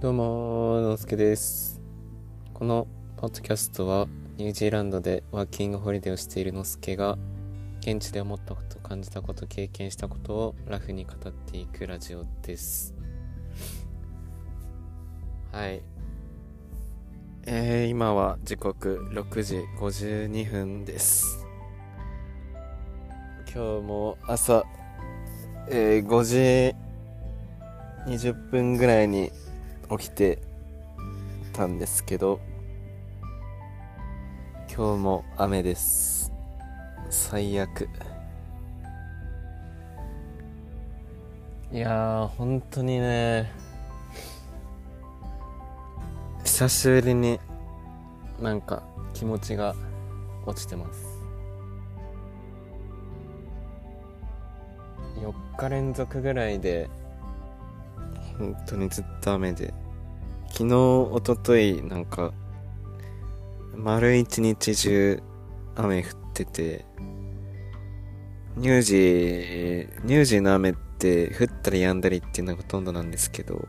どうも、のすけです。このポッドキャストはニュージーランドでワーキングホリデーをしているのすけが現地で思ったこと、感じたこと、経験したことをラフに語っていくラジオです。はい。えー、今は時刻6時52分です。今日も朝、えー、5時20分ぐらいに起きてたんですけど今日も雨です。最悪。いやー本当にね。久しぶりになんか気持ちが落ちてます。4日連続ぐらいで本当にずっと雨で。昨日一昨日なんか丸一日中雨降っててニュージーニュージーの雨って降ったり止んだりっていうのがほとんどなんですけど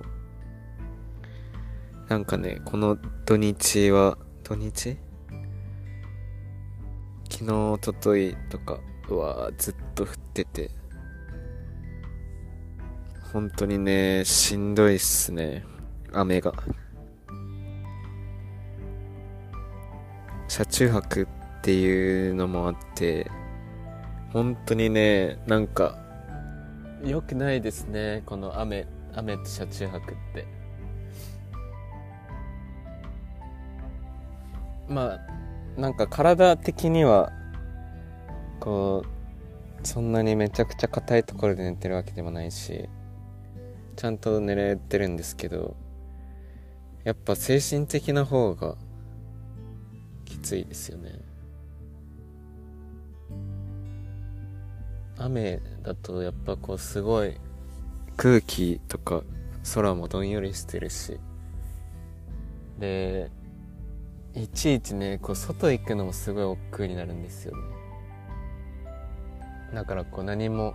なんかねこの土日は土日？昨日一昨日とかはずっと降ってて本当にね、しんどいっすね。雨が。車中泊っていうのもあって、本当にね、なんか、良くないですね。この雨、雨と車中泊って。まあ、なんか体的には、こう、そんなにめちゃくちゃ硬いところで寝てるわけでもないし、ちゃんと寝れてるんですけどやっぱ精神的な方がきついですよね。雨だとやっぱこうすごい空気とか空もどんよりしてるし。でいちいちねこう外行くのもすごい億劫になるんですよね。だからこう何も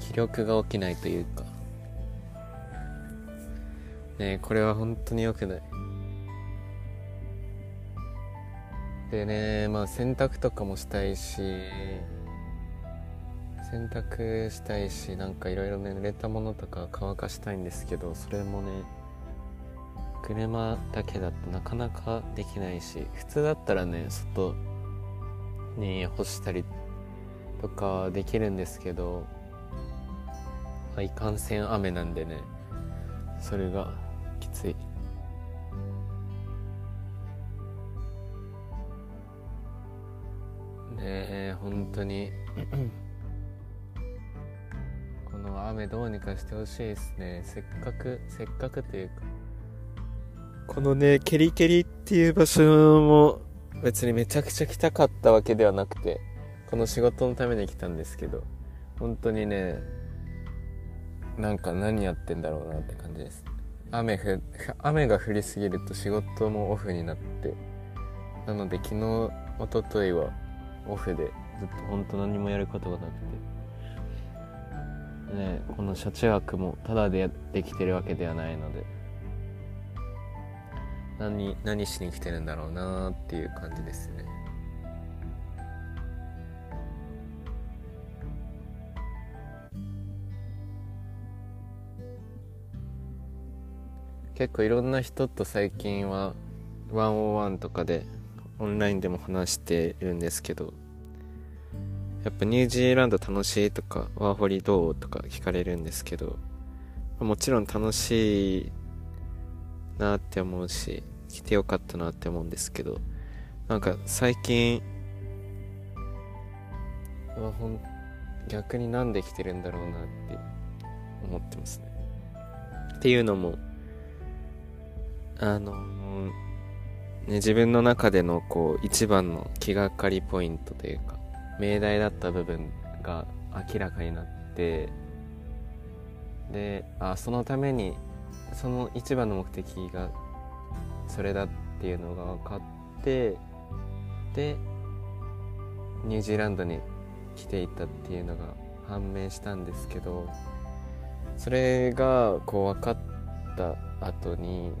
気力が起きないというか。ねこれは本当に良くない。でねまあ洗濯とかもしたいし洗濯したいしなんかいろいろね濡れたものとか乾かしたいんですけどそれもね車だけだとなかなかできないし普通だったらね外に干したりとかできるんですけど、まあ、いかんせん雨なんでねそれがきつい。ねえ本当に。この雨どうにかしてほしいですね。せっかくせっかくというか。このねケリケリっていう場所も別にめちゃくちゃ来たかったわけではなくてこの仕事のために来たんですけど本当にねなんか何やってんだろうなって感じです。雨ふ 雨が降りすぎると仕事もオフになってなので昨日一昨日はオフでずっと本当何もやることがなくて。ねこの車中泊もタダでできてるわけではないので。何何しに来てるんだろうなっていう感じですね。結構いろんな人と最近は101とかでオンラインでも話してるんですけどやっぱニュージーランド楽しいとかワーホリどうとか聞かれるんですけどもちろん楽しいなって思うし来てよかったなって思うんですけどなんか最近はほん逆になんで来てるんだろうなって思ってますね。っていうのもあのね、自分の中でのこう一番の気がかりポイントというか命題だった部分が明らかになってであそのためにその一番の目的がそれだっていうのが分かってでニュージーランドに来ていたっていうのが判明したんですけどそれがこう分かった後に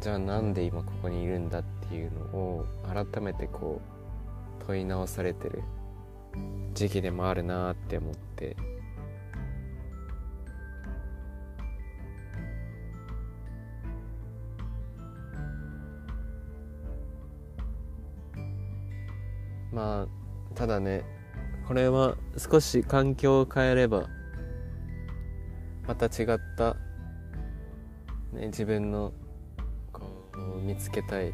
じゃあなんで今ここにいるんだっていうのを改めてこう問い直されてる時期でもあるなって思って。まあただねこれは少し環境を変えればまた違った、ね、自分の見つけたい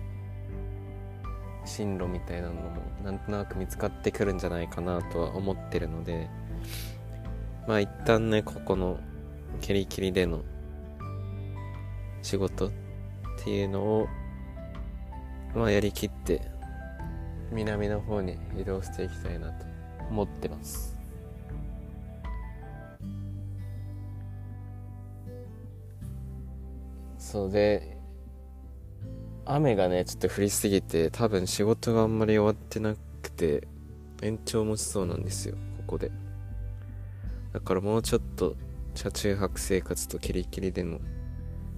進路みたいなのもなんとなく見つかってくるんじゃないかなとは思ってるのでまあ一旦ねここのキリキリでの仕事っていうのをまあやりきって南の方に移動していきたいなと思ってます。そうで雨がねちょっと降りすぎて多分仕事があんまり終わってなくて延長もしそうなんですよここでだからもうちょっと車中泊生活とキリキリでの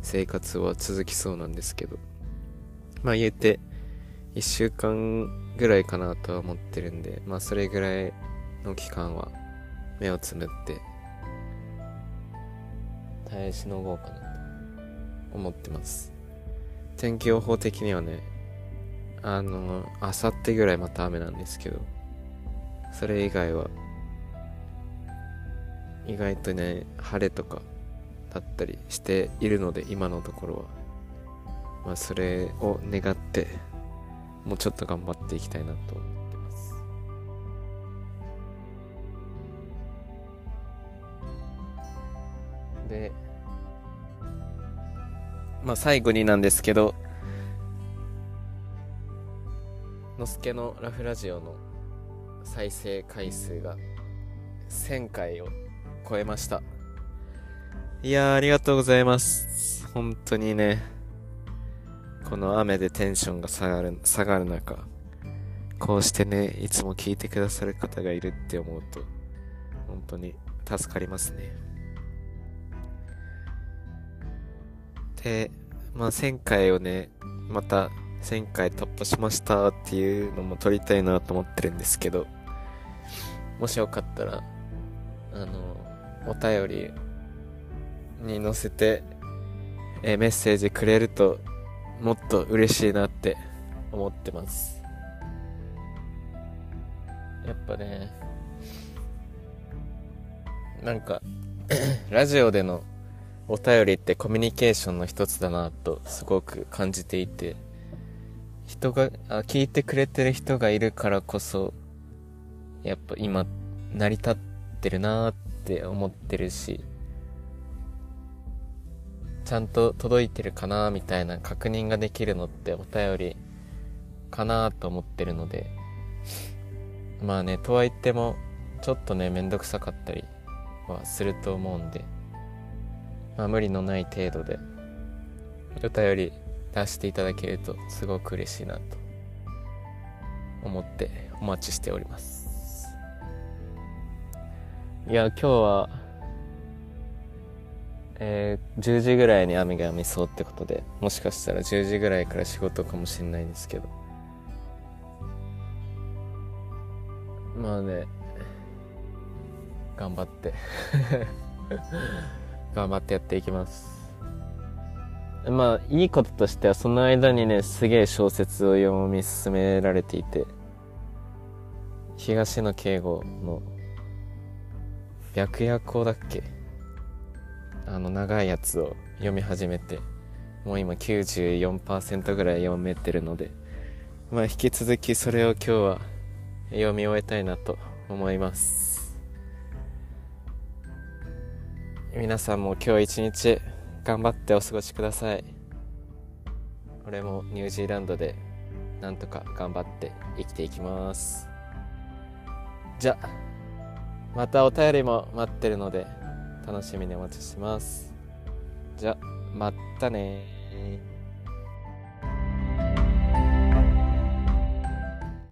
生活は続きそうなんですけどまあ言えて1週間ぐらいかなとは思ってるんで、まあそれぐらいの期間は目をつむって耐えしのごうかなと思ってます。天気予報的にはね、あの、あさってぐらいまた雨なんですけど、それ以外は、意外とね、晴れとかだったりしているので、今のところは。まあ、それを願って、もうちょっと頑張っていきたいなと思ってます。で、まあ最後になんですけど、のすけのラフラジオの再生回数が1000回を超えました。いやありがとうございます。本当にね、この雨でテンションが下がる、下がる中、こうしてね、いつも聞いてくださる方がいるって思うと、本当に助かりますね。で、まあ1000回をね、また1000回突破しましたっていうのも撮りたいなと思ってるんですけど、もしよかったら、あの、お便りに載せて、えメッセージくれるともっと嬉しいなって思ってます。やっぱね、なんか ラジオでのお便りってコミュニケーションの一つだなとすごく感じていて、人が、あ聞いてくれてる人がいるからこそ、やっぱ今成り立ってるなって思ってるし、ちゃんと届いてるかなみたいな確認ができるのってお便りかなと思ってるのでまあねとは言ってもちょっとねめんどくさかったりはすると思うんでまあ無理のない程度でお便り出していただけるとすごく嬉しいなと思ってお待ちしております。いや今日はえー、10時ぐらいに雨が止みそうってことでもしかしたら10時ぐらいから仕事かもしれないんですけど。まあね頑張って。頑張ってやっていきます。まあいいこととしてはその間にねすげえ小説を読み進められていて東野圭吾の白夜行だっけ？あの長いやつを読み始めてもう今94%ぐらい読めてるのでまあ引き続きそれを今日は読み終えたいなと思います。皆さんも今日一日頑張ってお過ごしください。俺もニュージーランドでなんとか頑張って生きていきます。じゃまたお便りも待ってるので楽しみにお待ちします。じゃ、またね